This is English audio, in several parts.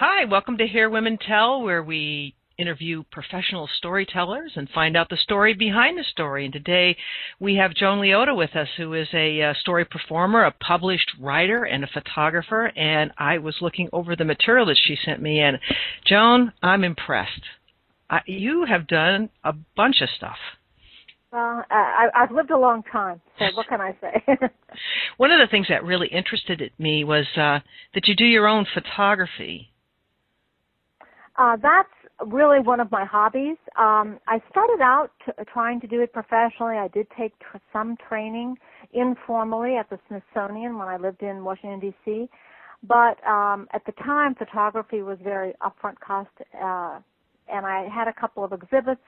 Hi, welcome to Hear Women Tell, where we interview professional storytellers and find out the story behind the story. And today we have Joan Leotta with us, who is a, uh, story performer, a published writer, and a photographer. And I was looking over the material that she sent me, and Joan, I'm impressed. I, you have done a bunch of stuff. Well, I, I've lived a long time, so what can I say? One of the things that really interested me was uh, that you do your own photography. Uh, that's really one of my hobbies. Um, I started out t- trying to do it professionally. I did take tr- some training informally at the Smithsonian when I lived in Washington D.C. But um, at the time, photography was very upfront cost, uh, and I had a couple of exhibits,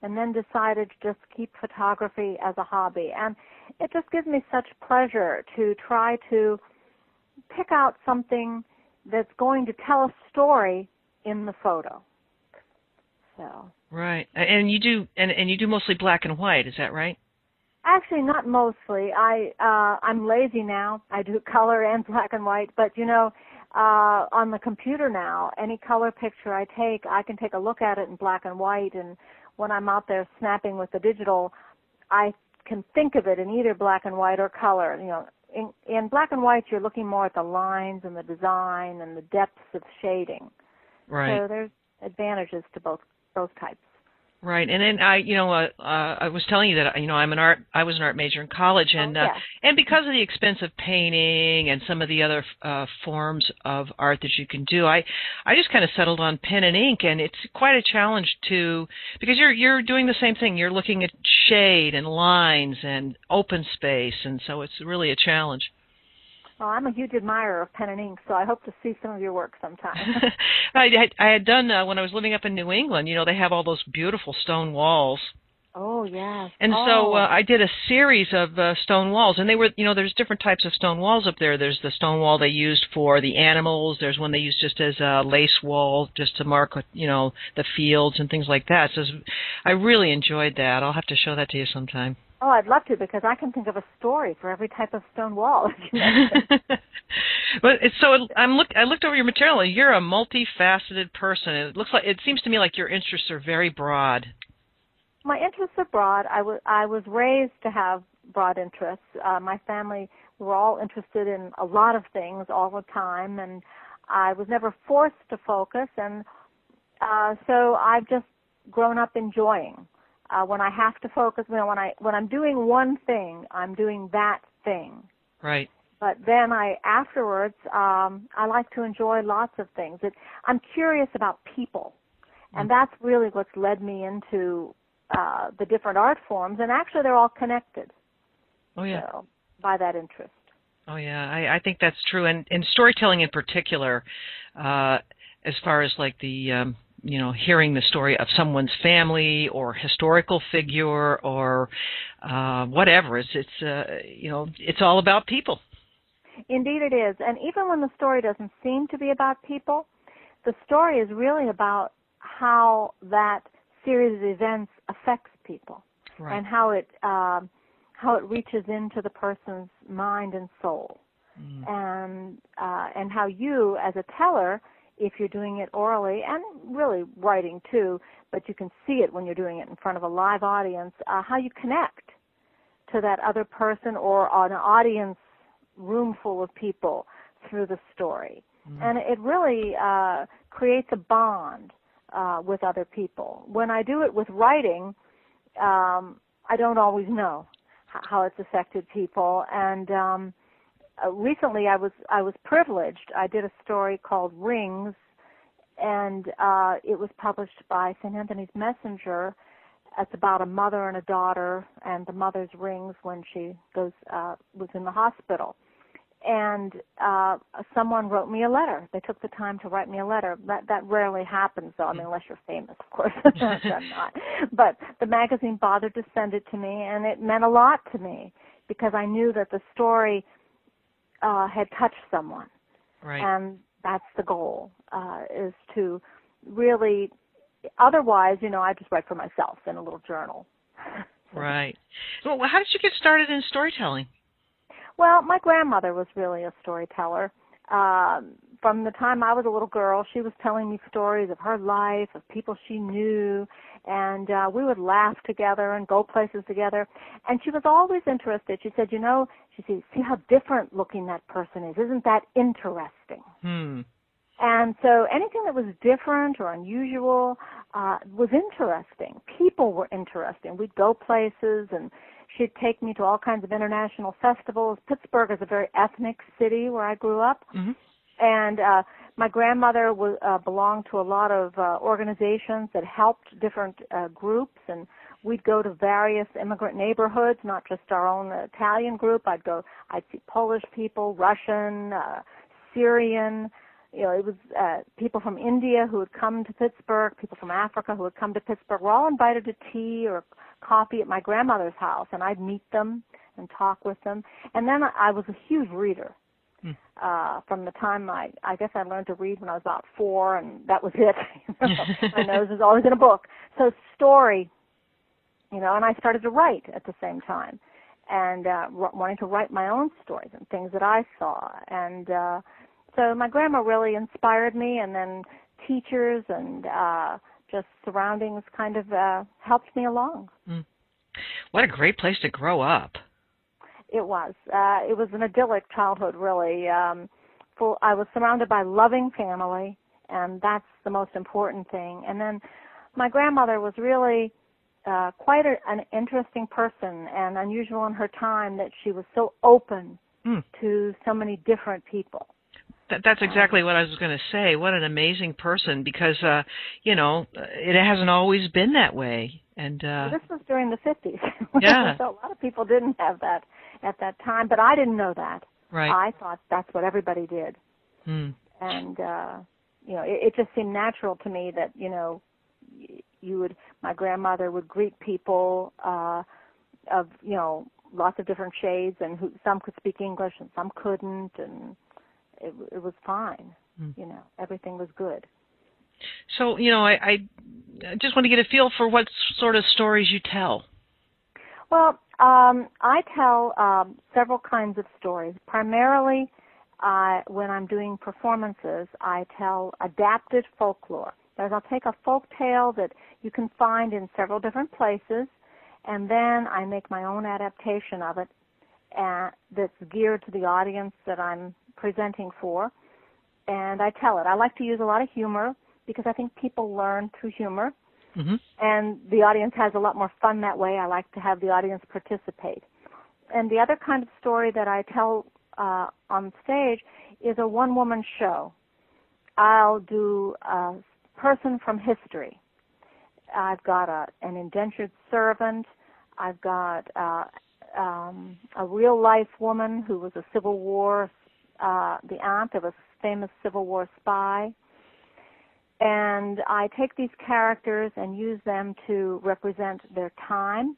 and then decided to just keep photography as a hobby. And it just gives me such pleasure to try to pick out something that's going to tell a story in the photo. So. Right, and you do, and and you do mostly black and white. Is that right? Actually, not mostly. I uh, I'm lazy now. I do color and black and white, but you know, uh, on the computer now, any color picture I take, I can take a look at it in black and white, and when I'm out there snapping with the digital, I can think of it in either black and white or color. You know, in, in black and white, you're looking more at the lines and the design and the depths of shading. Right. So there's advantages to both both types. Right, and then I, you know, uh, uh, I was telling you that you know I'm an art. I was an art major in college, and oh, yeah. uh, and because of the expense of painting and some of the other uh, forms of art that you can do, I I just kind of settled on pen and ink, and it's quite a challenge to because you're you're doing the same thing. You're looking at shade and lines and open space, and so it's really a challenge. Well, I'm a huge admirer of pen and ink, so I hope to see some of your work sometime. I, I had done uh, when I was living up in New England. You know, they have all those beautiful stone walls. Oh yes. And oh. so uh, I did a series of uh, stone walls, and they were, you know, there's different types of stone walls up there. There's the stone wall they used for the animals. There's one they used just as a lace wall, just to mark, you know, the fields and things like that. So I really enjoyed that. I'll have to show that to you sometime. Oh, I'd love to because I can think of a story for every type of stone wall. but it's so I'm look I looked over your material. and You're a multifaceted person. It looks like it seems to me like your interests are very broad. My interests are broad. I was I was raised to have broad interests. Uh, my family were all interested in a lot of things all the time, and I was never forced to focus. And uh, so I've just grown up enjoying uh, when I have to focus, you know, when I when I'm doing one thing, I'm doing that thing. Right. But then I afterwards, um, I like to enjoy lots of things. It, I'm curious about people, and that's really what's led me into uh, the different art forms. And actually, they're all connected. Oh yeah. So, by that interest. Oh yeah, I, I think that's true, and and storytelling in particular, uh, as far as like the um, you know hearing the story of someone's family or historical figure or uh, whatever. It's it's uh, you know it's all about people. Indeed, it is. And even when the story doesn't seem to be about people, the story is really about how that series of events affects people right. and how it um, how it reaches into the person's mind and soul, mm. and uh, and how you as a teller if you're doing it orally and really writing too, but you can see it when you're doing it in front of a live audience, uh, how you connect to that other person or an audience room full of people through the story. Mm-hmm. And it really uh, creates a bond uh, with other people. When I do it with writing, um, I don't always know how it's affected people. And um, uh, recently I was I was privileged. I did a story called Rings, and uh, it was published by St. Anthony's Messenger. It's about a mother and a daughter, and the mother's rings when she goes uh, was in the hospital. And uh, someone wrote me a letter. They took the time to write me a letter. That that rarely happens, though. I mean, unless you're famous, of course. I'm not. But the magazine bothered to send it to me, and it meant a lot to me because I knew that the story uh, had touched someone. Right. And that's the goal, uh, is to really, otherwise, you know, I just write for myself in a little journal. right. Well, how did you get started in storytelling? Well, my grandmother was really a storyteller. Um, from the time I was a little girl, she was telling me stories of her life, of people she knew, and uh, we would laugh together and go places together. And she was always interested. She said, "You know," she said, "see how different looking that person is. Isn't that interesting?" Hmm. And so anything that was different or unusual uh, was interesting. People were interesting. We'd go places and she'd take me to all kinds of international festivals. Pittsburgh is a very ethnic city where I grew up. Mm-hmm. And uh, my grandmother was, uh, belonged to a lot of uh, organizations that helped different uh, groups and we'd go to various immigrant neighborhoods, not just our own Italian group. I'd go, I'd see Polish people, Russian, uh, Syrian, you know, it was uh, people from India who had come to Pittsburgh, people from Africa who had come to Pittsburgh. We're all invited to tea or coffee at my grandmother's house, and I'd meet them and talk with them. And then I was a huge reader. Hmm. Uh, from the time I, I guess I learned to read when I was about four, and that was it. my nose was always in a book. So story, you know, and I started to write at the same time, and uh, wanting to write my own stories and things that I saw, and uh, so my grandma really inspired me, and then teachers and uh, just surroundings kind of uh, helped me along. Mm. What a great place to grow up. It was. Uh, it was an idyllic childhood, really. Um, full. I was surrounded by loving family, and that's the most important thing. And then my grandmother was really uh, quite a, an interesting person and unusual in her time that she was so open mm. to so many different people. That, that's exactly what I was going to say. What an amazing person, because uh, you know it hasn't always been that way. And uh, this was during the fifties. Yeah, so a lot of people didn't have that at that time, but I didn't know that. Right. I thought that's what everybody did. Hmm. And uh, you know, it, it just seemed natural to me that you know you would my grandmother would greet people uh, of you know lots of different shades, and who some could speak English and some couldn't, and it, it was fine. Mm. You know, everything was good. So, you know, I, I just want to get a feel for what sort of stories you tell. Well, um, I tell um, several kinds of stories. Primarily, uh, when I'm doing performances, I tell adapted folklore. That is, I'll take a folk tale that you can find in several different places, and then I make my own adaptation of it uh, that's geared to the audience that I'm presenting for, and I tell it. I like to use a lot of humor because I think people learn through humor, mm-hmm. and the audience has a lot more fun that way. I like to have the audience participate. And the other kind of story that I tell uh, on stage is a one-woman show. I'll do a person from history. I've got a, an indentured servant. I've got uh, um, a real life woman who was a Civil War uh, the aunt of a famous Civil War spy. And I take these characters and use them to represent their time.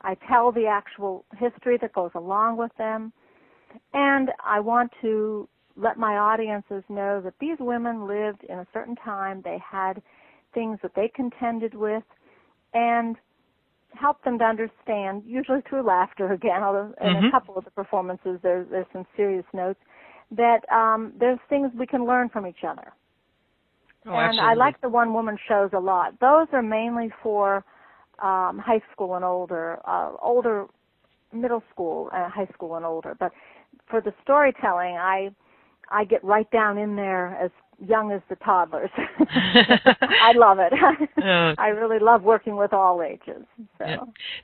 I tell the actual history that goes along with them. And I want to let my audiences know that these women lived in a certain time. They had things that they contended with and help them to understand, usually through laughter again, although in mm-hmm. a couple of the performances there's, there's some serious notes that um, there's things we can learn from each other. Oh, and absolutely. I like the one woman shows a lot. Those are mainly for um, high school and older, uh, older middle school, uh, high school and older. But for the storytelling, I I get right down in there as young as the toddlers. I love it. Uh, I really love working with all ages. So. Yeah.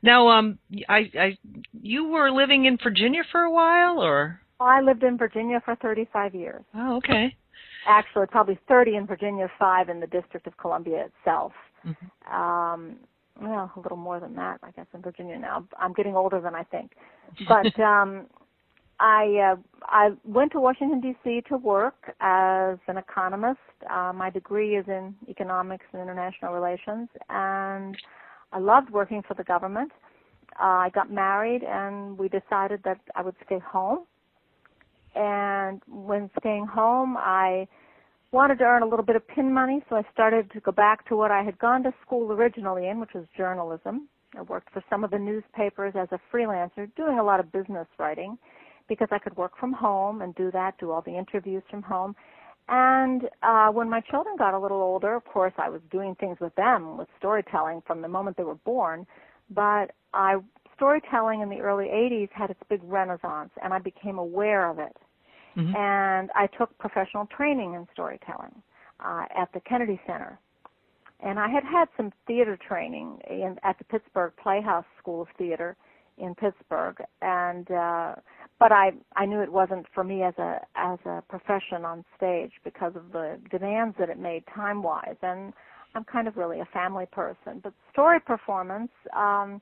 Now, um, I, I, you were living in Virginia for a while, or? I lived in Virginia for 35 years. Oh, okay. Actually, probably 30 in Virginia, five in the District of Columbia itself. Mm-hmm. Um, well, a little more than that, I guess, in Virginia now. I'm getting older than I think. But um, I uh, I went to Washington D.C. to work as an economist. Uh, my degree is in economics and international relations, and I loved working for the government. Uh, I got married, and we decided that I would stay home and when staying home, I wanted to earn a little bit of pin money, so I started to go back to what I had gone to school originally in, which was journalism. I worked for some of the newspapers as a freelancer, doing a lot of business writing because I could work from home and do that, do all the interviews from home. And uh, when my children got a little older, of course, I was doing things with them with storytelling from the moment they were born. But I storytelling in the early 80s had its big renaissance, and I became aware of it. Mm-hmm. And I took professional training in storytelling uh, at the Kennedy Center. And I had had some theater training in, at the Pittsburgh Playhouse School of Theater in Pittsburgh, and uh, but I I knew it wasn't for me as a as a profession on stage because of the demands that it made time wise, and I'm kind of really a family person. But story performance um,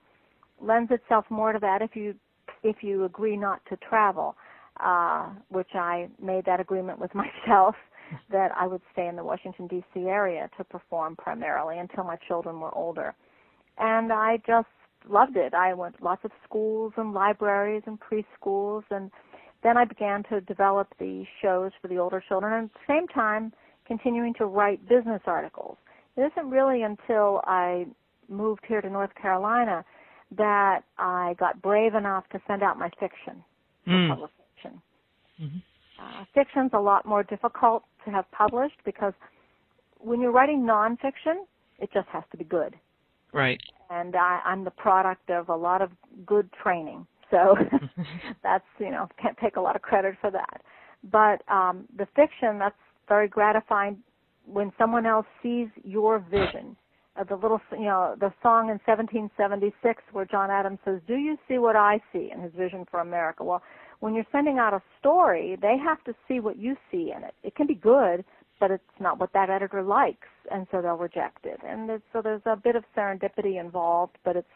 lends itself more to that if you if you agree not to travel, uh, which I made that agreement with myself that I would stay in the Washington D.C. area to perform primarily until my children were older, and I just loved it. I went lots of schools and libraries and preschools, and then I began to develop the shows for the older children, and at the same time continuing to write business articles. It isn't really until I moved here to North Carolina that I got brave enough to send out my fiction mm. for. Mm-hmm. Uh, fiction's a lot more difficult to have published because when you're writing nonfiction, it just has to be good. Right. And I, I'm the product of a lot of good training. So that's, you know, can't take a lot of credit for that. But um, the fiction, that's very gratifying when someone else sees your vision. Uh, the little, you know, the song in 1776 where John Adams says, "Do you see what I see?" in his vision for America. Well, when you're sending out a story, they have to see what you see in it. It can be good, but it's not what that editor likes, and so they'll reject it. And it's, so there's a bit of serendipity involved, but it's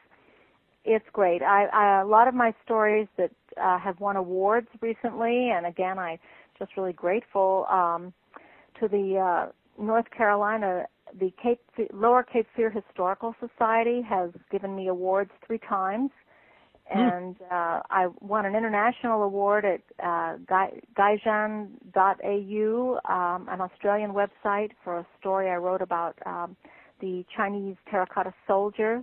it's great. I, I a lot of my stories that uh, have won awards recently, and again, I just really grateful um, to the uh, North Carolina, the Cape Lower Cape Fear Historical Society has given me awards three times. And uh, I won an international award at uh, Gaijin.au, um, an Australian website, for a story I wrote about um, the Chinese terracotta soldiers,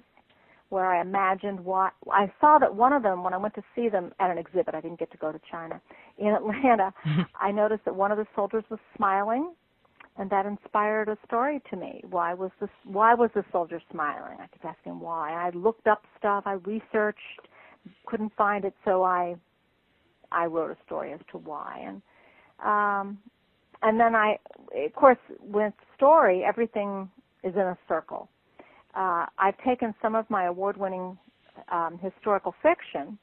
where I imagined what I saw that one of them, when I went to see them at an exhibit, I didn't get to go to China in Atlanta. I noticed that one of the soldiers was smiling, and that inspired a story to me. Why was this? Why was the soldier smiling? I kept asking why. I looked up stuff. I researched couldn't find it, so I I wrote a story as to why. And um, and then I, of course, with story, everything is in a circle. Uh, I've taken some of my award-winning um, historical fiction,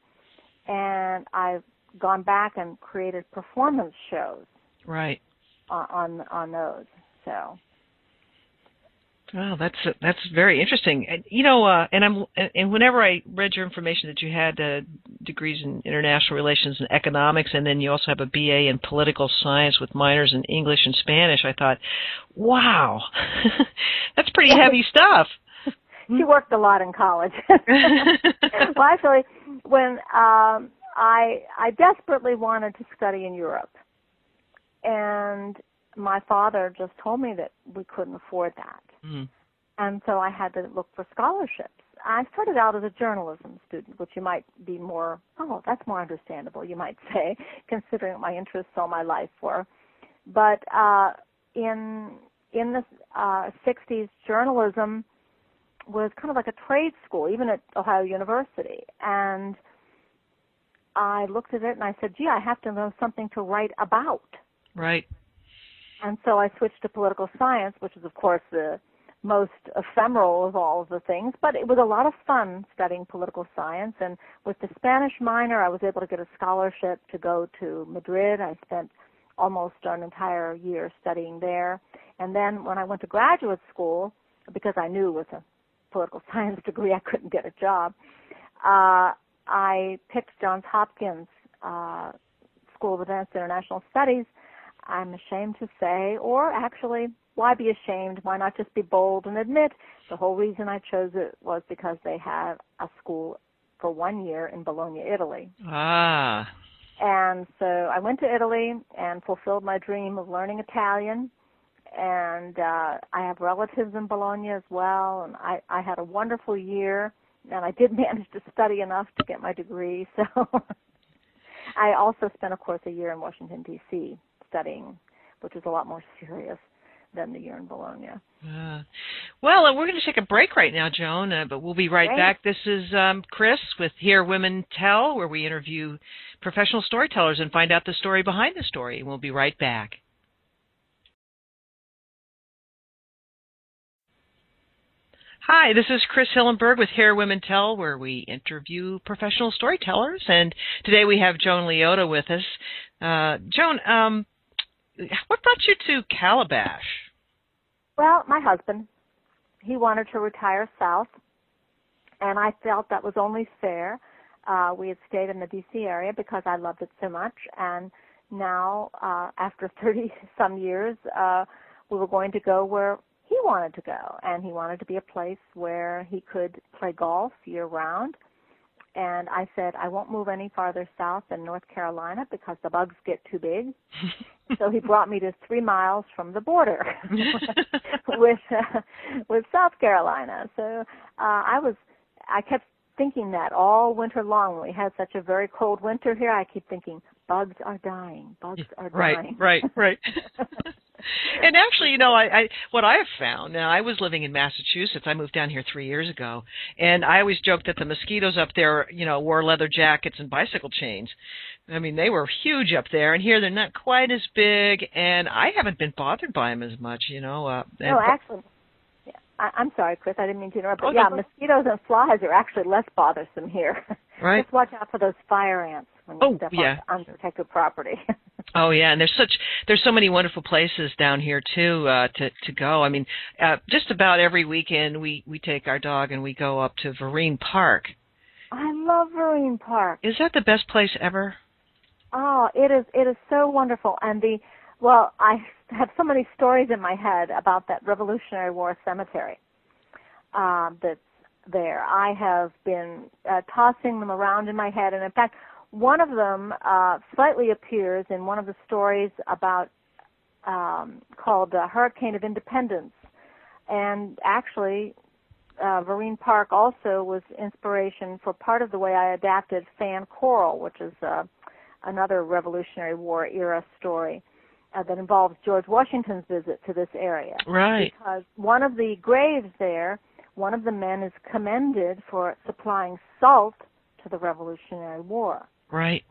and I've gone back and created performance shows. Right. On on, on those. So Wow, that's that's very interesting. And, you know, uh, and I'm and whenever I read your information that you had uh, degrees in international relations and economics, and then you also have a BA in political science with minors in English and Spanish, I thought, wow, that's pretty heavy stuff. She worked a lot in college. well, actually, when um, I I desperately wanted to study in Europe, and my father just told me that we couldn't afford that. Mm. And so I had to look for scholarships. I started out as a journalism student, which you might be more, oh, that's more understandable, you might say, considering what my interests all my life were. But uh, in in the uh, 60s, journalism was kind of like a trade school, even at Ohio University. And I looked at it and I said, gee, I have to know something to write about. Right. And so I switched to political science, which is, of course, the most ephemeral of all of the things, but it was a lot of fun studying political science. And with the Spanish minor, I was able to get a scholarship to go to Madrid. I spent almost an entire year studying there. And then when I went to graduate school, because I knew with a political science degree I couldn't get a job, uh, I picked Johns Hopkins uh, School of Advanced International Studies I'm ashamed to say, or actually, why be ashamed? Why not just be bold and admit the whole reason I chose it was because they have a school for one year in Bologna, Italy. Ah. And so I went to Italy and fulfilled my dream of learning Italian. And uh, I have relatives in Bologna as well. And I, I had a wonderful year. And I did manage to study enough to get my degree. So I also spent, of course, a year in Washington, D.C studying which is a lot more serious than the year in Bologna. Uh, well, we're going to take a break right now, Joan, uh, but we'll be right Great. back. This is um, Chris with Hear Women Tell, where we interview professional storytellers and find out the story behind the story. We'll be right back. Hi, this is Chris Hillenberg with Hear Women Tell, where we interview professional storytellers. And today we have Joan Leotta with us. Uh, Joan, um, what brought you to Calabash? Well, my husband, he wanted to retire south, and I felt that was only fair. Uh, we had stayed in the D.C. area because I loved it so much, and now, uh, after 30 some years, uh, we were going to go where he wanted to go, and he wanted to be a place where he could play golf year round. And I said, I won't move any farther south than North Carolina because the bugs get too big. so he brought me to three miles from the border with uh, with South Carolina. So uh, I was, I kept thinking that all winter long when we had such a very cold winter here. I keep thinking bugs are dying, bugs are dying. Right, right, right. and actually, you know, I, I what I have found. Now, I was living in Massachusetts. I moved down here three years ago, and I always joked that the mosquitoes up there, you know, wore leather jackets and bicycle chains. I mean, they were huge up there, and here they're not quite as big, and I haven't been bothered by them as much. You know. Uh, no, actually. yeah, I, I'm sorry, Chris. I didn't mean to interrupt. But Oh, yeah, no. mosquitoes and flies are actually less bothersome here. Right. Just watch out for those fire ants when you Oh, step yeah. on unprotected property. Oh yeah, and there's such there's so many wonderful places down here too uh, to to go. I mean, uh, just about every weekend we we take our dog and we go up to Vereen Park. I love Vereen Park. Is that the best place ever? Oh, it is it is so wonderful. And the well, I have so many stories in my head about that Revolutionary War cemetery um, that's there. I have been uh, tossing them around in my head, and in fact, one of them uh, slightly appears in one of the stories about um, called uh, Hurricane of Independence, and actually. Uh, Vereen Park also was inspiration for part of the way I adapted Fan Coral, which is uh, another Revolutionary War era story uh, that involves George Washington's visit to this area. Right. Because one of the graves there, one of the men is commended for supplying salt to the Revolutionary War. Right.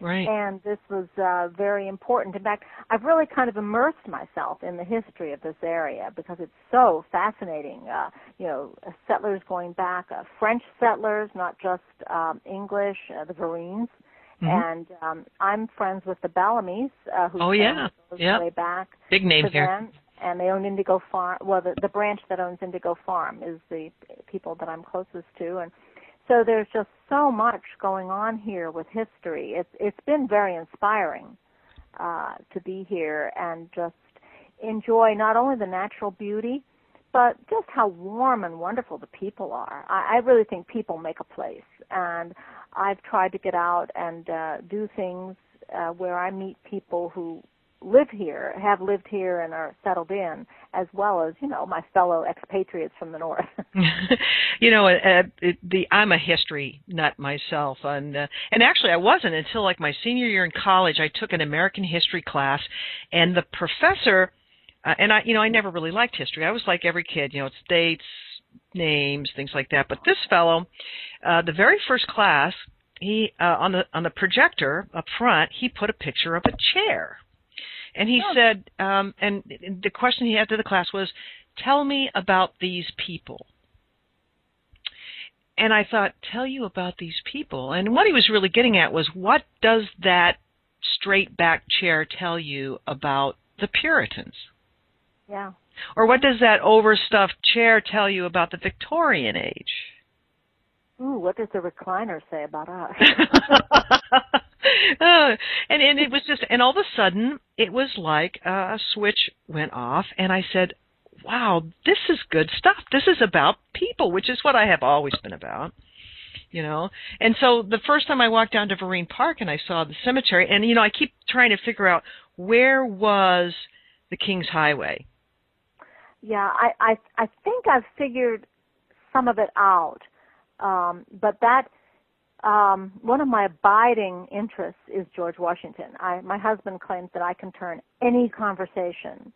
Right. And this was uh, very important. In fact, I've really kind of immersed myself in the history of this area because it's so fascinating. Uh, you know, settlers going back, uh, French settlers, not just um, English, uh, the Vereens. Mhm. And um, I'm friends with the Bellamys, uh, who Oh, yeah. Yep. way back Big name here. them, and they own Indigo Farm. Well, the, the branch that owns Indigo Farm is the people that I'm closest to, and so there's just so much going on here with history. It's it's been very inspiring uh, to be here and just enjoy not only the natural beauty, but just how warm and wonderful the people are. I, I really think people make a place, and I've tried to get out and uh, do things uh, where I meet people who live here, have lived here, and are settled in, as well as you know my fellow expatriates from the north. you know, uh, it, the I'm a history nut myself, and uh, and actually I wasn't until like my senior year in college. I took an American history class, and the professor, uh, and I, you know, I never really liked history. I was like every kid, you know, it's dates, names, things like that. But this fellow, uh, the very first class, he uh, on the on the projector up front, he put a picture of a chair, and he Oh. said, um, and the question he had to the class was, "Tell me about these people." And I thought, tell you about these people. And what he was really getting at was, what does that straight back chair tell you about the Puritans? yeah. Or what does that overstuffed chair tell you about the Victorian age? Ooh, what does the recliner say about us? Uh, and and it was just and all of a sudden it was like uh, a switch went off and I said, "Wow, this is good stuff. This is about people, which is what I have always been about." You know, and so the first time I walked down to Vereen Park and I saw the cemetery, and you know, I keep trying to figure out where was the King's Highway. Yeah, I, I I think I've figured some of it out, um, but that um, one of my abiding interests is George Washington. I, my husband claims that I can turn any conversation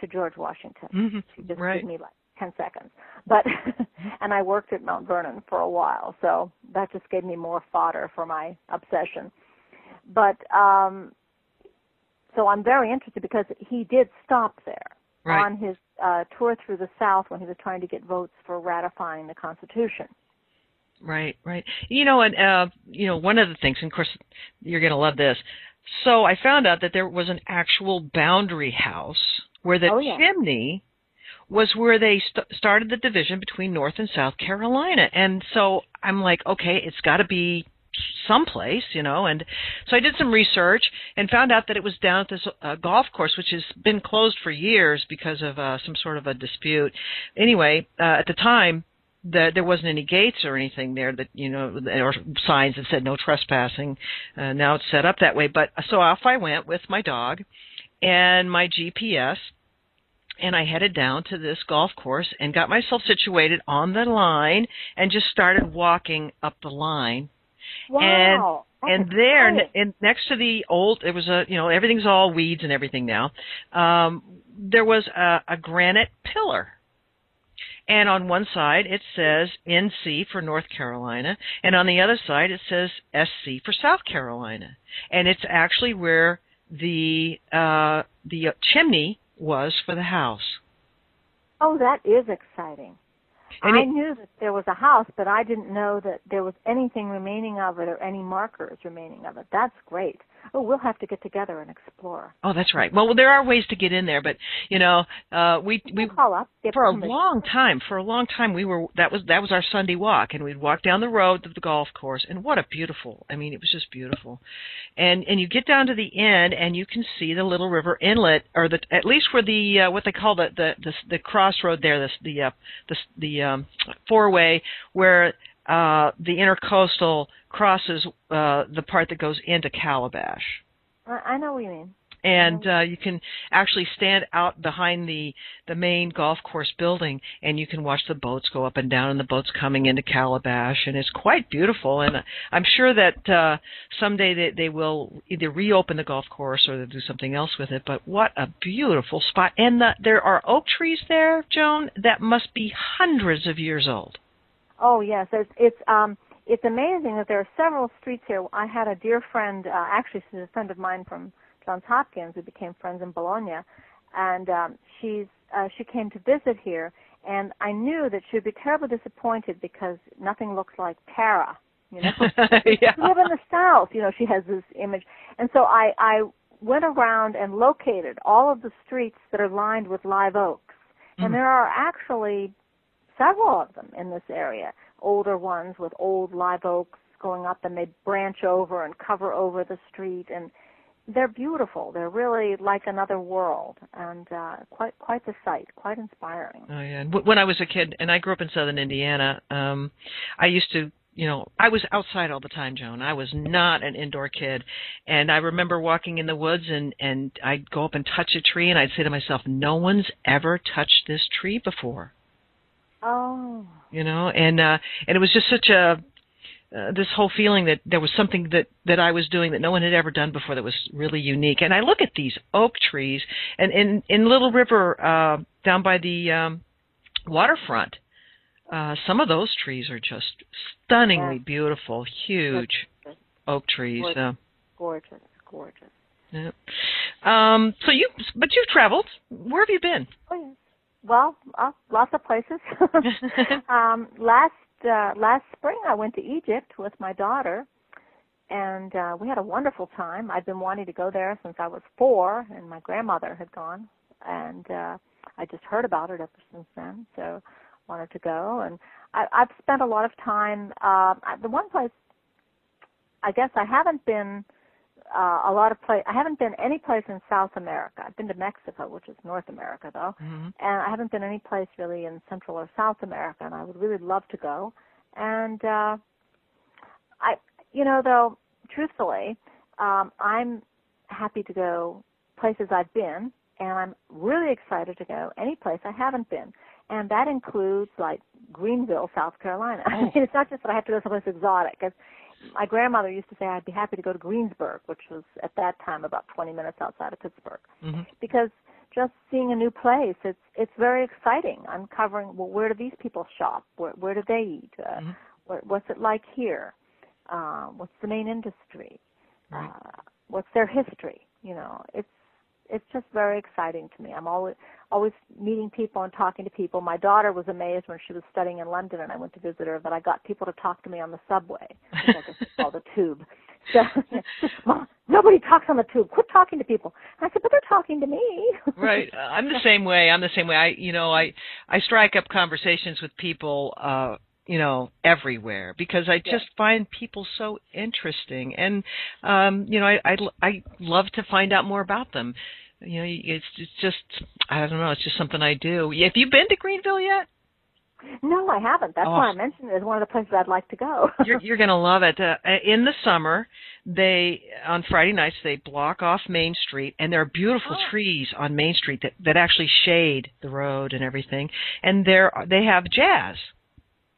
to George Washington. Mm-hmm. She just right. gave me like 10 seconds. But, and I worked at Mount Vernon for a while, so that just gave me more fodder for my obsession. But, um, so I'm very interested because he did stop there right. on his uh, tour through the South when he was trying to get votes for ratifying the Constitution. Right, right. You know, and uh, you know, one of the things, and of course, you're going to love this. So I found out that there was an actual boundary house where the Oh, yeah. chimney was where they st- started the division between North and South Carolina. And so I'm like, okay, it's got to be someplace, you know. And so I did some research and found out that it was down at this uh, golf course, which has been closed for years because of uh, some sort of a dispute. Anyway, uh, at the time, the, there wasn't any gates or anything there that you know or signs that said no trespassing. Uh, now it's set up that way. But so off I went with my dog and my GPS and I headed down to this golf course and got myself situated on the line and just started walking up the line. Wow. And That's there, exciting. and next to the old, it was a, you know, everything's all weeds and everything now. Um, there was a, a granite pillar. And on one side it says NC for North Carolina, and on the other side it says SC for South Carolina. And it's actually where the uh, the chimney was for the house. Oh, that is exciting. And I it- knew that there was a house, but I didn't know that there was anything remaining of it or any markers remaining of it. That's great. Oh, we'll have to get together and explore. Oh, that's right. Well, there are ways to get in there, but you know, uh, we we call up. For a long time for a long time we were that was that was our sunday walk and we'd walk down the road to the golf course and what a beautiful i mean it was just beautiful and and you get down to the end and you can see the little river inlet or the at least where the uh, what they call the the the, the crossroad there the the uh, the the um four way where uh the intercoastal crosses uh the part that goes into calabash. I, I know what you mean. and uh, you can actually stand out behind the the main golf course building and you can watch the boats go up and down and the boats coming into Calabash and it's quite beautiful. And I'm sure that uh, someday they, they will either reopen the golf course or they'll do something else with it. But what a beautiful spot. And the, there are oak trees there Joan that must be hundreds of years old Oh yes, it's it's um it's amazing that there are several streets here. I had a dear friend, uh, actually she's a friend of mine from Johns Hopkins. We became friends in Bologna, and um, she's uh, she came to visit here, and I knew that she would be terribly disappointed because nothing looks like Tara. You know, yeah. we live in the South. You know, she has this image, and so I I went around and located all of the streets that are lined with live oaks, Mm. and there are actually several of them in this area. Older ones with old live oaks going up, and they branch over and cover over the street, and they're beautiful. They're really like another world, and uh, quite quite the sight, quite inspiring. Oh yeah. And when I was a kid, and I grew up in southern Indiana, um, I used to, you know, I was outside all the time, Joan. I was not an indoor kid, and I remember walking in the woods, and and I'd go up and touch a tree, and I'd say to myself, "No one's ever touched this tree before," Oh, you know, and uh, and it was just such a uh, this whole feeling that there was something that that I was doing that no one had ever done before that was really unique. And I look at these oak trees, and in in Little River uh, down by the um, waterfront, uh, some of those trees are just stunningly Yeah. beautiful, huge That's oak trees. Gorgeous. Uh, gorgeous, gorgeous. yeah. Um, so you, but you've traveled. Where have you been? Oh yes. Well, uh, lots of places. um, last uh, last spring, I went to Egypt with my daughter, and uh, we had a wonderful time. I've been wanting to go there since I was four, and my grandmother had gone, and uh, I just heard about it ever since then. So wanted to go, and I, I've spent a lot of time. Uh, the one place, I guess, I haven't been uh, a lot of place. I haven't been any place in South America. I've been to Mexico, which is North America, though, hmm and I haven't been any place really in Central or South America, and I would really love to go. And uh, I, you know, though, truthfully, um, I'm happy to go places I've been, and I'm really excited to go any place I haven't been, and that includes like Greenville, South Carolina. I Oh. mean, it's not just that I have to go someplace exotic. It's, my grandmother used to say I'd be happy to go to Greensburg, which was at that time about 20 minutes outside of Pittsburgh, mm-hmm. because just seeing a new place, it's it's very exciting. Uncovering well, where do these people shop? Where where do they eat? Uh, mm-hmm. what, what's it like here? Uh, what's the main industry? Right. Uh, what's their history? You know, it's it's just very exciting to me. I'm always always meeting people and talking to people. My daughter was amazed when she was studying in London and I went to visit her that I got people to talk to me on the subway. which I guess it's called the tube. So Mom, nobody talks on the tube. Quit talking to people. And I said, but they're talking to me. right. Uh, I'm the same way. I'm the same way. I you know, I I strike up conversations with people uh you know everywhere because I just find people so interesting and um you know I I I love to find out more about them. You know, it's it's just I don't know, it's just something I do. Have you been to Greenville yet? No, I haven't. That's oh. why I mentioned it as one of the places I'd like to go. you're you're going to love it. Uh, in the summer, they on Friday nights they block off Main Street, and there are beautiful oh. trees on Main Street that that actually shade the road and everything. And there they have jazz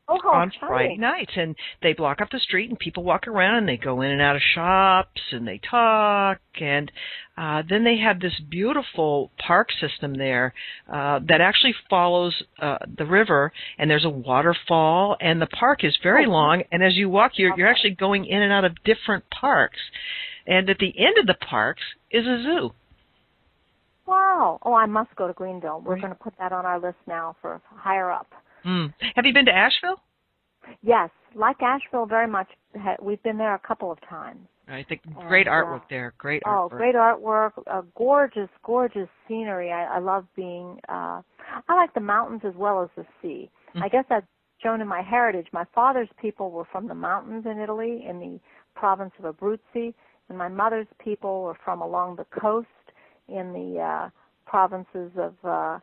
oh, on. Friday nights, and they block up the street, and people walk around, and they go in and out of shops, and they talk, and uh, then they have this beautiful park system there uh, that actually follows uh, the river, and there's a waterfall, and the park is very oh. long, and as you walk, you're you're actually going in and out of different parks, and at the end of the parks is a zoo. Wow! Oh, I must go to Greenville. We're going to put that on our list now for higher up. Mm. Have you been to Asheville? Yes, like Asheville very much. We've been there a couple of times. I think great and, artwork uh, there. Great oh, artwork. Oh, great artwork. Uh, gorgeous, gorgeous scenery. I, I love being. Uh, I like the mountains as well as the sea. Mm. I guess that's shown in my heritage. My father's people were from the mountains in Italy, in the province of Abruzzi, and my mother's people were from along the coast in the uh, provinces of. Uh,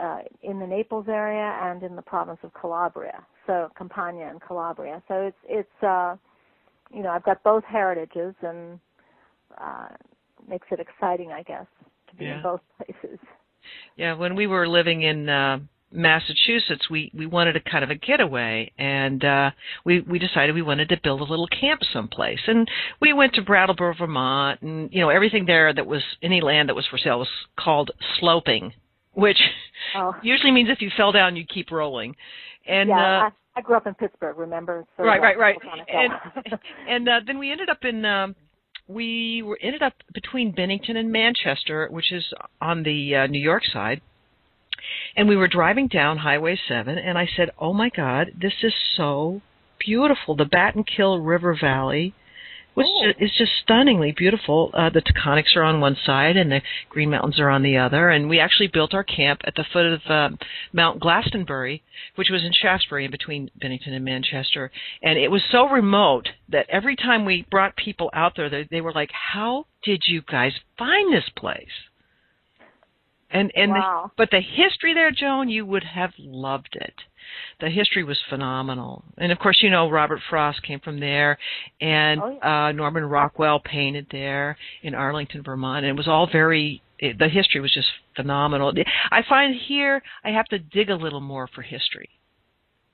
uh, in the Naples area and in the province of Calabria, so Campania and Calabria. So it's it's uh, you know I've got both heritages and uh, makes it exciting, I guess, to be yeah. in both places. Yeah, when we were living in uh, Massachusetts, we we wanted a kind of a getaway, and uh, we we decided we wanted to build a little camp someplace, and we went to Brattleboro, Vermont, and you know everything there that was any land that was for sale was called sloping which oh. usually means if you fell down, you keep rolling. And yeah, uh, I, I grew up in Pittsburgh. Remember? So right, right, right. And and uh, then we ended up in. Um, we were ended up between Bennington and Manchester, which is on the uh, New York side. And we were driving down Highway 7, and I said, "Oh my God, this is so beautiful! The Battenkill River Valley which oh. is just stunningly beautiful. Uh, the Taconics are on one side and the Green Mountains are on the other. And we actually built our camp at the foot of uh, Mount Glastonbury, which was in Shaftesbury, in between Bennington and Manchester. And it was so remote that every time we brought people out there, they, they were like, "How did you guys find this place?" And and wow. the, but the history there, Joan, you would have loved it. The history was phenomenal, and of course, you know Robert Frost came from there, and oh, yeah. uh, Norman Rockwell painted there in Arlington, Vermont. And it was all very. It, the history was just phenomenal. I find here I have to dig a little more for history.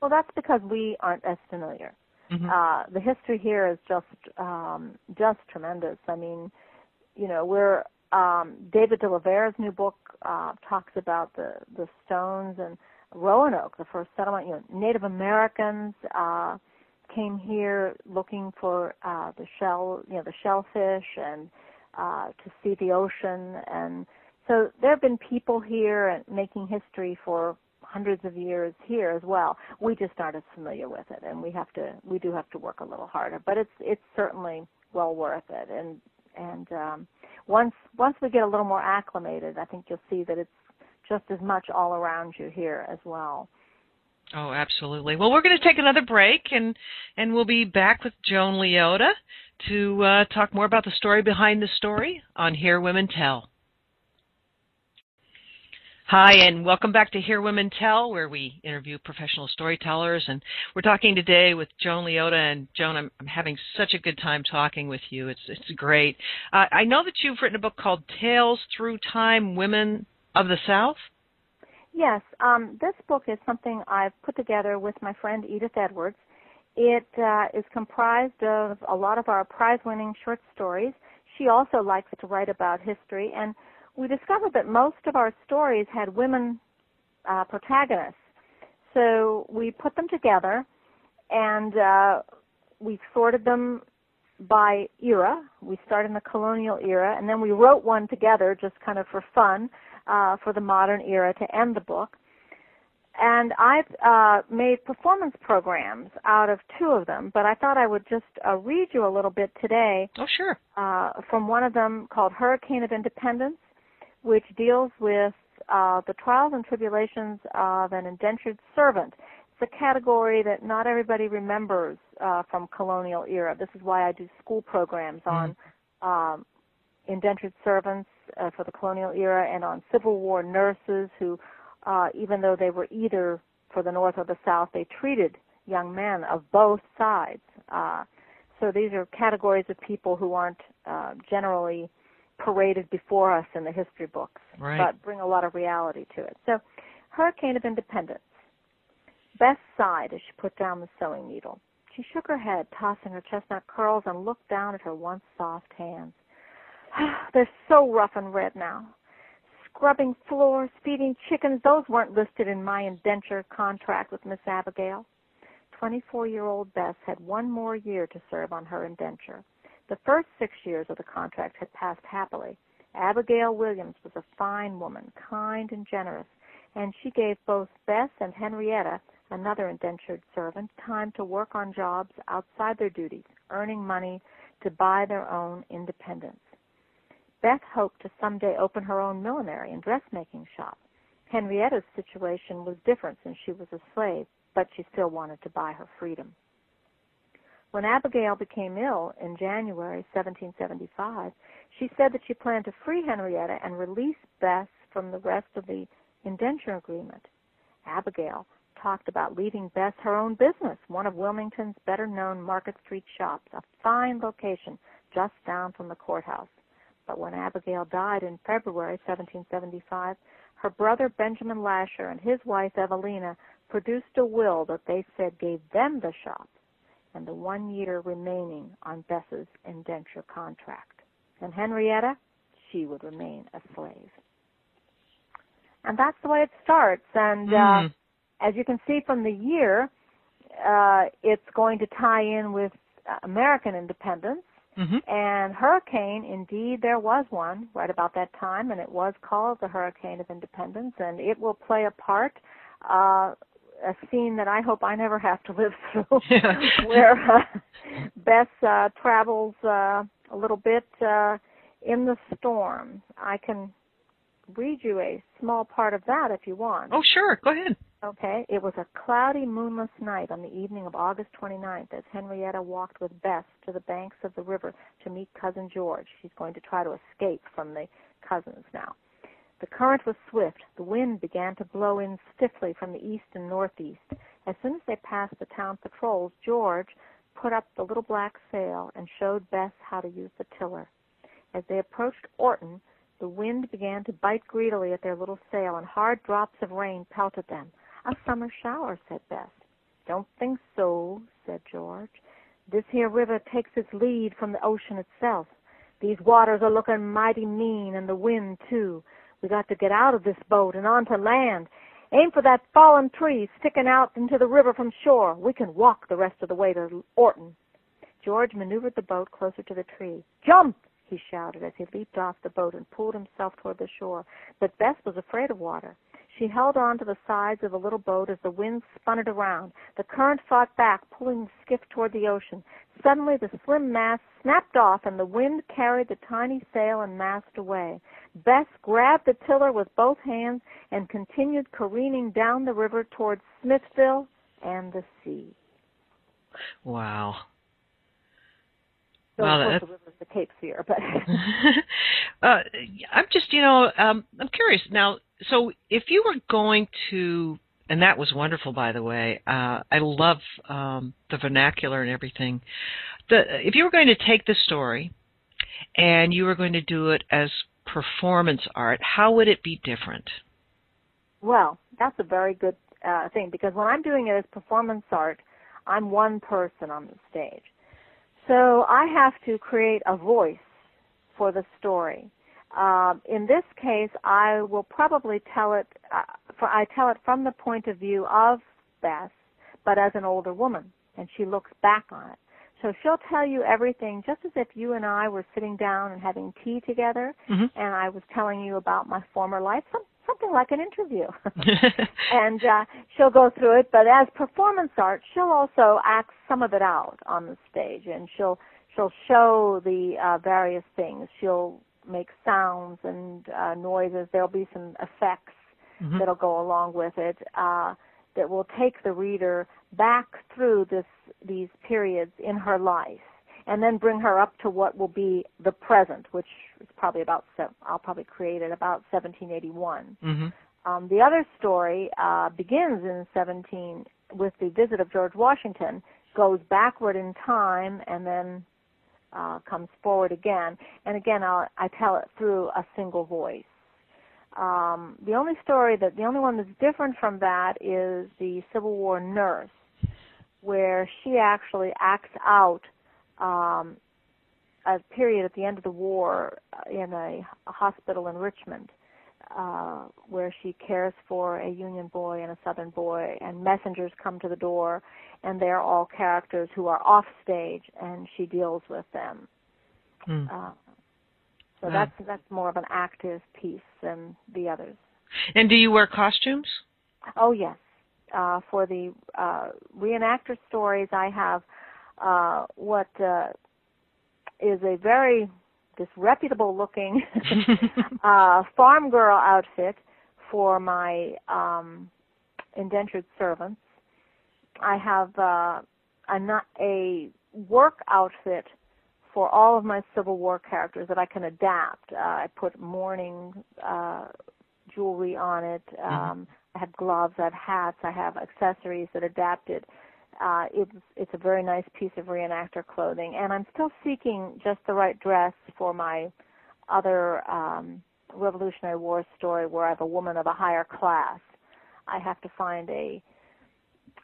Well, that's because we aren't as familiar. Mm-hmm. Uh, the history here is just um, just tremendous. I mean, you know, we're um, David de Laverre's new book uh, talks about the the stones and Roanoke, the first settlement. You know, Native Americans uh, came here looking for uh, the shell, you know, the shellfish, and uh, to see the ocean. And so there have been people here and making history for hundreds of years here as well. We just aren't as familiar with it, and we have to, we do have to work a little harder. But it's it's certainly well worth it. And and um, once once we get a little more acclimated, I think you'll see that it's just as much all around you here as well. Oh, absolutely. Well, we're going to take another break, and and we'll be back with Joan Leotta to uh, talk more about the story behind the story on Hear Women Tell. Hi, and welcome back to Hear Women Tell, where we interview professional storytellers. And we're talking today with Joan Leotta. And Joan, I'm, I'm having such a good time talking with you. It's it's great. Uh, I know that you've written a book called Tales Through Time: Women of the South. Yes, um, this book is something I've put together with my friend Edith Edwards, It uh, is comprised of a lot of our prize-winning short stories. She also likes to write about history, and we discovered that most of our stories had women uh, protagonists. So we put them together, and uh, we sorted them by era. We started in the colonial era, and then we wrote one together just kind of for fun uh, for the modern era to end the book. And I've uh, made performance programs out of two of them, but I thought I would just uh, read you a little bit today. Oh, sure. Uh, from one of them called Hurricane of Independence, which deals with uh, the trials and tribulations of an indentured servant. It's a category that not everybody remembers uh, from colonial era. This is why I do school programs on mm. um, indentured servants uh, for the colonial era and on Civil War nurses who uh, even though they were either for the North or the South, they treated young men of both sides. Uh, so these are categories of people who aren't uh, generally paraded before us in the history books, right. but bring a lot of reality to it. So, Hurricane of Independence. Bess sighed as she put down the sewing needle. She shook her head, tossing her chestnut curls, and looked down at her once soft hands. They're so rough and red now scrubbing floors, feeding chickens, those weren't listed in my indenture contract with Miss Abigail. 24-year-old Bess had one more year to serve on her indenture. The first six years of the contract had passed happily. Abigail Williams was a fine woman, kind and generous, and she gave both Bess and Henrietta, another indentured servant, time to work on jobs outside their duties, earning money to buy their own independence. Bess hoped to someday open her own millinery and dressmaking shop. Henrietta's situation was different since she was a slave, but she still wanted to buy her freedom. When Abigail became ill in January 1775, she said that she planned to free Henrietta and release Bess from the rest of the indenture agreement. Abigail talked about leaving Bess her own business, one of Wilmington's better known Market Street shops, a fine location just down from the courthouse. But when Abigail died in February 1775, her brother Benjamin Lasher and his wife Evelina produced a will that they said gave them the shop and the one year remaining on Bess's indenture contract. And Henrietta, she would remain a slave. And that's the way it starts. And mm. uh, as you can see from the year, uh, it's going to tie in with American independence Mm-hmm. And hurricane, indeed, there was one right about that time, and it was called the Hurricane of Independence, and it will play a part, uh, a scene that I hope I never have to live through, where uh, Bess uh, travels uh, a little bit uh, in the storm. I can read you a small part of that if you want. Oh, sure. Go ahead. Okay. It was a cloudy, moonless night on the evening of August 29th as Henrietta walked with Bess to the banks of the river to meet Cousin George. She's going to try to escape from the cousins now. The current was swift. The wind began to blow in stiffly from the east and northeast. As soon as they passed the town patrols, George put up the little black sail and showed Bess how to use the tiller. As they approached Orton, the wind began to bite greedily at their little sail, and hard drops of rain pelted them. A summer shower, said Bess. Don't think so, said George. This here river takes its lead from the ocean itself. These waters are looking mighty mean, and the wind, too. We got to get out of this boat and onto land. Aim for that fallen tree sticking out into the river from shore. We can walk the rest of the way to Orton. George maneuvered the boat closer to the tree. Jump! he shouted as he leaped off the boat and pulled himself toward the shore. But Bess was afraid of water. She held on to the sides of the little boat as the wind spun it around. The current fought back, pulling the skiff toward the ocean. Suddenly the slim mast snapped off and the wind carried the tiny sail and mast away. Bess grabbed the tiller with both hands and continued careening down the river toward Smithville and the sea. Wow. So well, of course the river's the Cape Fear, but uh, I'm just, you know, um, I'm curious now so if you were going to and that was wonderful by the way uh, i love um, the vernacular and everything the, if you were going to take the story and you were going to do it as performance art how would it be different well that's a very good uh, thing because when i'm doing it as performance art I'm one person on the stage. So I have to create a voice for the story. Um, in this case, I will probably tell it. Uh, for, I tell it from the point of view of Bess, but as an older woman, and she looks back on it. So she'll tell you everything just as if you and I were sitting down and having tea together, mm-hmm. and I was telling you about my former life, some, something like an interview. and uh, she'll go through it, but as performance art, she'll also act some of it out on the stage, and she'll she'll show the uh, various things. She'll make sounds and uh, noises. There'll be some effects mm-hmm. that'll go along with it uh, that will take the reader back through this these periods in her life, and then bring her up to what will be the present, which is probably about I'll probably create it about 1781. Mm-hmm. Um, the other story uh, begins in 17 with the visit of George Washington, goes backward in time, and then uh, comes forward again. And again, I'll, I tell it through a single voice. Um, the only story that the only one that's different from that is the Civil War nurse, where she actually acts out um, a period at the end of the war in a, a hospital in Richmond uh, where she cares for a Union boy and a Southern boy, and messengers come to the door, and they're all characters who are off stage, and she deals with them. Mm. Uh, so that's that's more of an active piece than the others. And do you wear costumes? Oh yes. Uh, for the uh, reenactor stories, I have uh, what uh, is a very disreputable looking uh, farm girl outfit for my um, indentured servants. I have uh, a, a work outfit for all of my Civil War characters that I can adapt. Uh, I put mourning uh, jewelry on it. Mm-hmm. Um, mm-hmm. I have gloves. I have hats. I have accessories that adapted uh, it's it's a very nice piece of reenactor clothing, and I'm still seeking just the right dress for my other um, Revolutionary War story where I have a woman of a higher class. I have to find a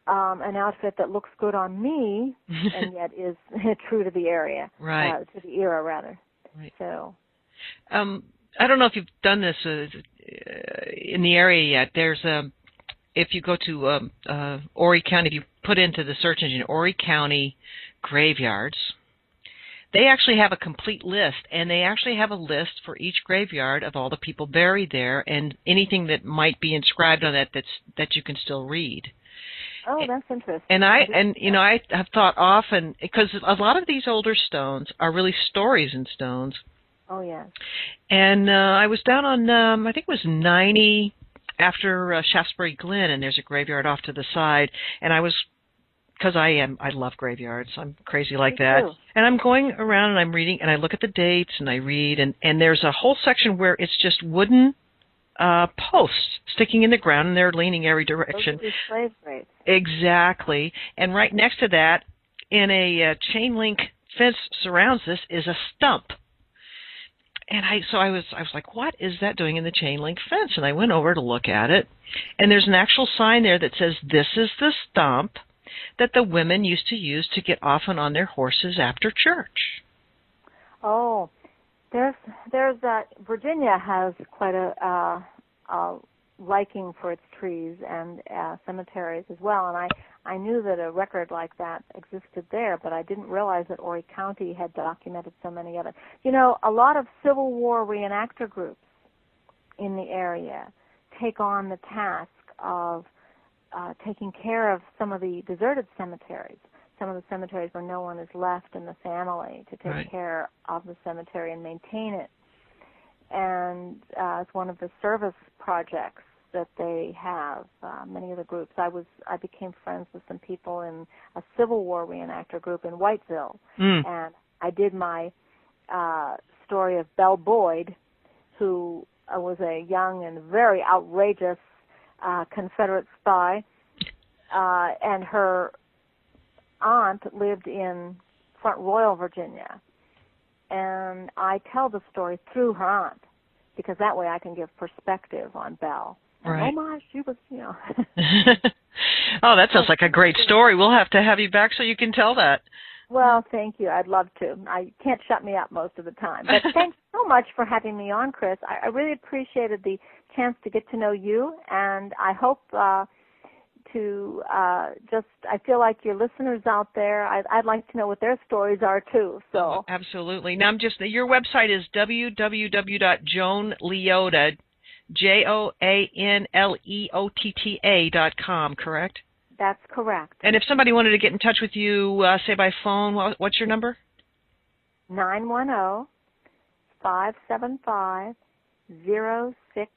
um, an outfit that looks good on me and yet is true to the area, right? Uh, to the era, rather. Right. So, um, I don't know if you've done this uh, in the area yet. There's a if you go to um, uh, Horry County, if you put into the search engine Horry County graveyards, they actually have a complete list, and they actually have a list for each graveyard of all the people buried there and anything that might be inscribed on that that's that you can still read. Oh, that's interesting. And I and you know I have thought often because a lot of these older stones are really stories in stones. Oh yes. And uh, I was down on um, I think it was ninety after uh, Shaftesbury Glen, and there's a graveyard off to the side, and I was because I am I love graveyards. I'm crazy like Me that. Too. And I'm going around and I'm reading and I look at the dates and I read and and there's a whole section where it's just wooden uh posts sticking in the ground and they're leaning every direction. Slave rates. Exactly. And right next to that in a uh, chain link fence surrounds this is a stump and I so I was I was like, what is that doing in the chain link fence? And I went over to look at it, and there's an actual sign there that says this is the stump that the women used to use to get off and on their horses after church. Oh, there's there's that Virginia has quite a, uh, a liking for its trees and uh, cemeteries as well, and I I knew that a record like that existed there, but I didn't realize that Horry County had documented so many of it. You know, a lot of Civil War reenactor groups in the area take on the task of uh, taking care of some of the deserted cemeteries, some of the cemeteries where no one is left in the family to take right. care of the cemetery and maintain it. And uh, it's one of the service projects that they have. Uh, many of the groups. I was I became friends with some people in a Civil War reenactor group in Whiteville, mm. and I did my uh, story of Belle Boyd, who uh, was a young and very outrageous uh, Confederate spy, uh, and her aunt lived in Front Royal, Virginia, and I tell the story through her aunt because that way I can give perspective on Belle. Right. Oh my, she was, you know. Oh, that sounds like a great story. We'll have to have you back so you can tell that. Well, thank you. I'd love to. I can't shut me up most of the time. But thanks so much for having me on, Chris. I, I really appreciated the chance to get to know you, and I hope uh, to uh, just. I feel like your listeners out there. I'd, I'd like to know what their stories are too. So oh, absolutely. Now I'm just. Your website is www.joanleotta, J O A N L E O T T A dot com. Correct. That's correct. And if somebody wanted to get in touch with you, uh, say by phone, what's your number? Nine one zero five seven five zero six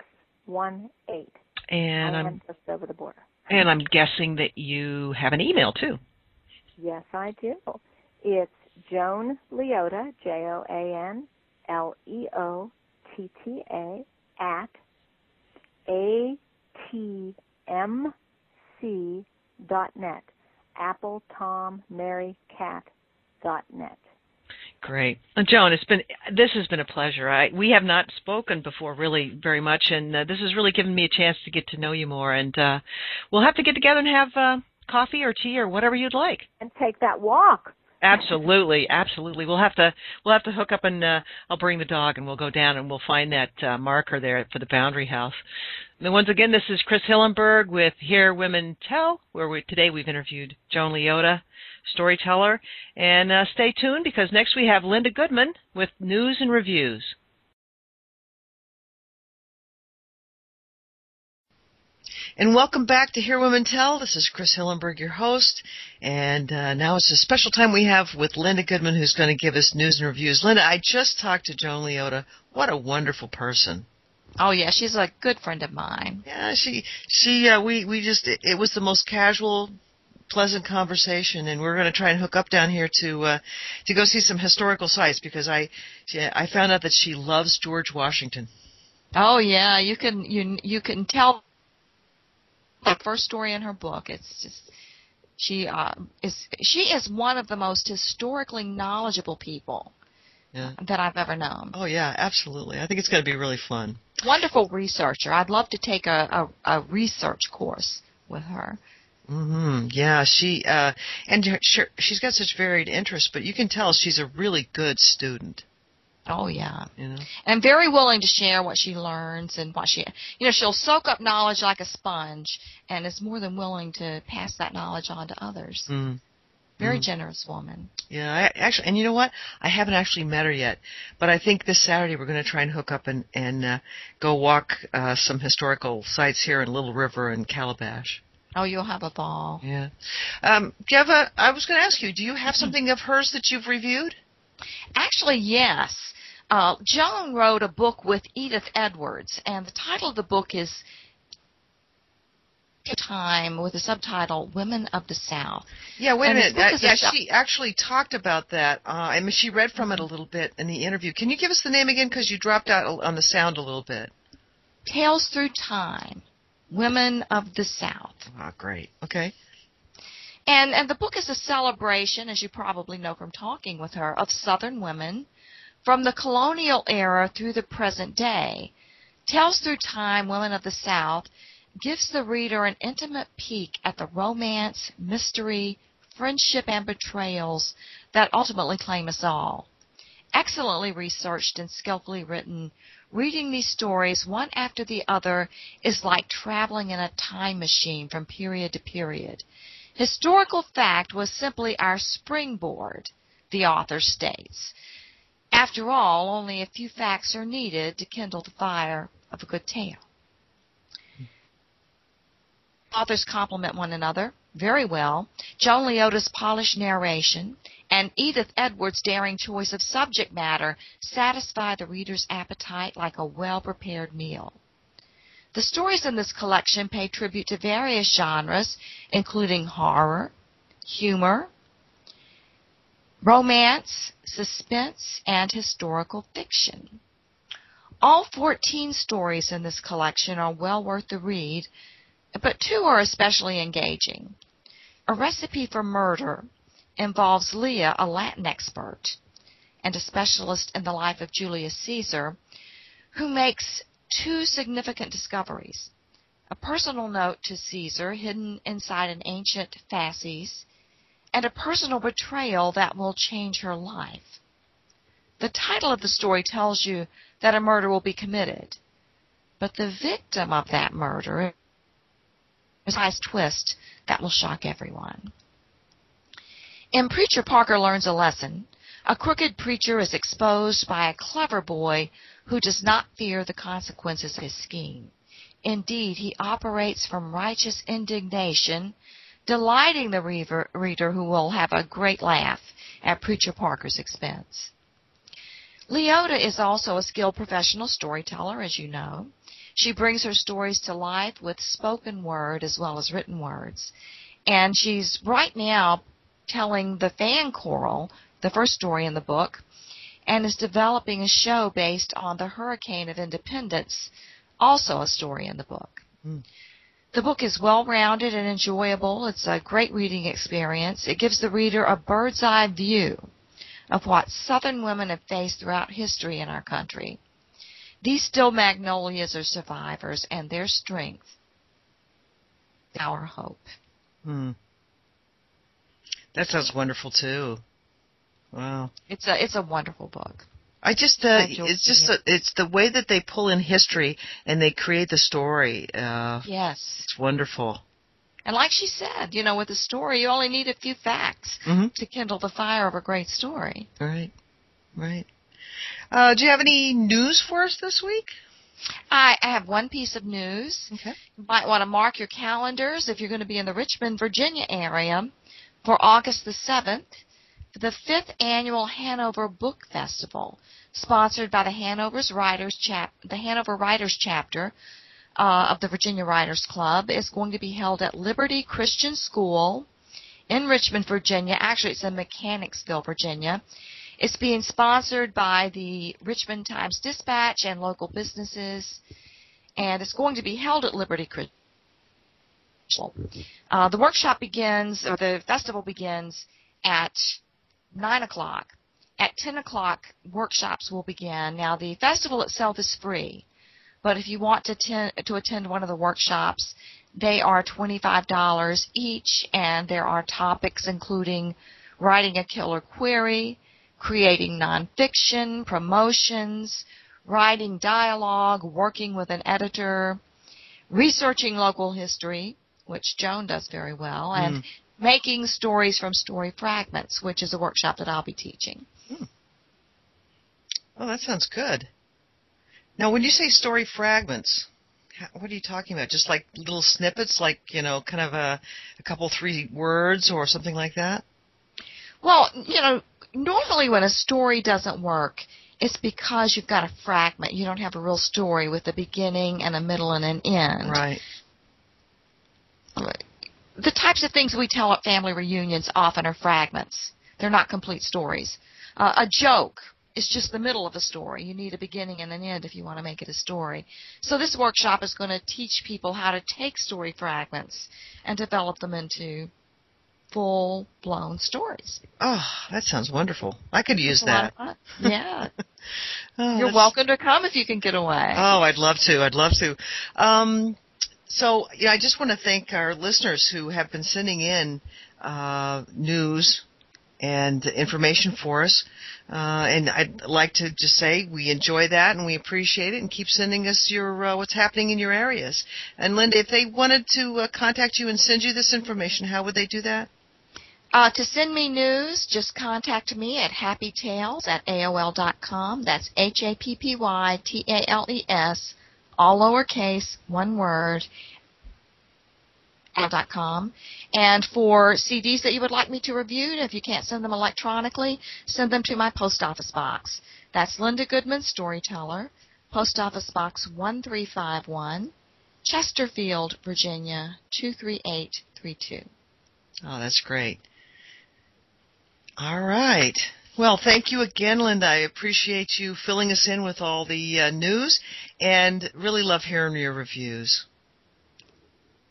one eight. And I'm just over the border. And I'm guessing that you have an email too. Yes, I do. It's Joan Leotta, J O A N L E O T T A at A T M C dot net. Apple Tom Mary Cat dot net. Great, uh, Joan. It's been this has been a pleasure. I we have not spoken before really very much, and uh, this has really given me a chance to get to know you more. And uh, we'll have to get together and have uh, coffee or tea or whatever you'd like. And take that walk. Absolutely, absolutely. We'll have to we'll have to hook up and uh, I'll bring the dog and we'll go down and we'll find that uh, marker there for the Boundary House. And once again, this is Chris Hillenberg with Here Women Tell, where we, today we've interviewed Joan Leotta, storyteller. And uh, stay tuned because next we have Linda Goodman with news and reviews. And welcome back to Here Women Tell. This is Chris Hillenberg, your host. And uh, now it's a special time we have with Linda Goodman, who's going to give us news and reviews. Linda, I just talked to Joan Leotta. What a wonderful person. Oh yeah, she's a good friend of mine. Yeah, she she uh, we we just it, it was the most casual, pleasant conversation, and we're going to try and hook up down here to uh, to go see some historical sites because I I found out that she loves George Washington. Oh yeah, you can you you can tell the first story in her book. It's just she uh, is she is one of the most historically knowledgeable people yeah. that I've ever known. Oh yeah, absolutely. I think it's going to be really fun. Wonderful researcher. I'd love to take a, a, a research course with her. Mhm. Yeah, she uh and her, she's got such varied interests, but you can tell she's a really good student. Oh yeah. You know? And very willing to share what she learns and what she you know, she'll soak up knowledge like a sponge and is more than willing to pass that knowledge on to others. Mm. Very mm. generous woman. Yeah, I actually and you know what? I haven't actually met her yet, but I think this Saturday we're going to try and hook up and and uh, go walk uh, some historical sites here in Little River and Calabash. Oh, you'll have a ball. Yeah. Um, do you have a, I was going to ask you, do you have something of hers that you've reviewed? Actually, yes. Uh, Joan wrote a book with Edith Edwards, and the title of the book is Time with the subtitle "Women of the South." Yeah, wait and a minute. Uh, yeah, she actually talked about that. Uh, I mean, she read from it a little bit in the interview. Can you give us the name again? Because you dropped out on the sound a little bit. Tales Through Time, Women of the South. Ah, oh, great. Okay. And and the book is a celebration, as you probably know from talking with her, of Southern women from the colonial era through the present day, Tales Through Time, Women of the South gives the reader an intimate peek at the romance, mystery, friendship, and betrayals that ultimately claim us all. Excellently researched and skillfully written, reading these stories one after the other is like traveling in a time machine from period to period. Historical fact was simply our springboard, the author states. After all, only a few facts are needed to kindle the fire of a good tale. Authors complement one another very well. Joan Leotta's polished narration and Edith Edwards' daring choice of subject matter satisfy the reader's appetite like a well-prepared meal. The stories in this collection pay tribute to various genres, including horror, humor, romance, suspense, and historical fiction. All 14 stories in this collection are well worth the read, but two are especially engaging. A Recipe for Murder involves Leah, a Latin expert and a specialist in the life of Julius Caesar, who makes two significant discoveries. a personal note to Caesar hidden inside an ancient fasces, and a personal betrayal that will change her life. The title of the story tells you that a murder will be committed, but the victim of that murder is a twist that will shock everyone. In Preacher Parker Learns a Lesson, a crooked preacher is exposed by a clever boy who does not fear the consequences of his scheme. Indeed, he operates from righteous indignation, delighting the reader who will have a great laugh at Preacher Parker's expense. Leotta is also a skilled professional storyteller, as you know. She brings her stories to life with spoken word as well as written words. And she's right now telling the fan choral the first story in the book and is developing a show based on the Hurricane of Independence also a story in the book. Mm. The book is well rounded and enjoyable. It's a great reading experience. It gives the reader a bird's eye view of what Southern women have faced throughout history in our country. These still magnolias are survivors, and their strength, our hope. Hmm. That sounds wonderful too. Wow. It's a it's a wonderful book. I just uh, it's just a, it's the way that they pull in history and they create the story. Uh, yes, it's wonderful. And like she said, you know, with a story, you only need a few facts mm-hmm. to kindle the fire of a great story. Right, right. Uh, do you have any news for us this week? I, I have one piece of news. Okay. You might want to mark your calendars if you're going to be in the Richmond, Virginia area for August the 7th the fifth annual Hanover Book Festival, sponsored by the Hanover's Writers Chap the Hanover Writers Chapter uh, of the Virginia Writers Club, is going to be held at Liberty Christian School in Richmond, Virginia. Actually, it's in Mechanicsville, Virginia. It's being sponsored by the Richmond Times Dispatch and local businesses, and it's going to be held at Liberty Christian. Uh, the workshop begins, or the festival begins at 9 o'clock. At 10 o'clock, workshops will begin. Now, the festival itself is free, but if you want to, ten, to attend one of the workshops, they are $25 each, and there are topics including writing a killer query, creating nonfiction, promotions, writing dialogue, working with an editor, researching local history, which Joan does very well, and mm making stories from story fragments, which is a workshop that I'll be teaching. Hmm. Oh, that sounds good. Now, when you say story fragments, what are you talking about? Just like little snippets, like you know, kind of a, a couple, three words or something like that. Well, you know, normally when a story doesn't work, it's because you've got a fragment. You don't have a real story with a beginning and a middle and an end. Right the types of things we tell at family reunions often are fragments. They're not complete stories. Uh, a joke is just the middle of a story. You need a beginning and an end if you want to make it a story. So this workshop is going to teach people how to take story fragments and develop them into full blown stories. Oh, that sounds wonderful. I could use that. Yeah. oh, You're that's... welcome to come if you can get away. Oh, I'd love to. I'd love to. Um, so yeah, I just want to thank our listeners who have been sending in uh, news and information for us. Uh, and I'd like to just say we enjoy that and we appreciate it and keep sending us your uh, what's happening in your areas. And Linda, if they wanted to uh, contact you and send you this information, how would they do that? Uh, to send me news, just contact me at happytales at AOL.com. That's H A P P Y T A L E S all lowercase, one word, com. And for CDs that you would like me to review, if you can't send them electronically, send them to my post office box. That's Linda Goodman, Storyteller, Post Office Box 1351, Chesterfield, Virginia 23832. Oh, that's great. All right. Well, thank you again, Linda. I appreciate you filling us in with all the uh, news and really love hearing your reviews.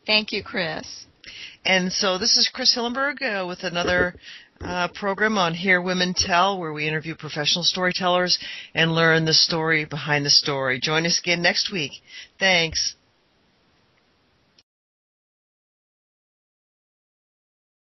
Thank you, Chris. And so this is Chris Hillenberg uh, with another uh, program on Here Women Tell, where we interview professional storytellers and learn the story behind the story. Join us again next week. Thanks.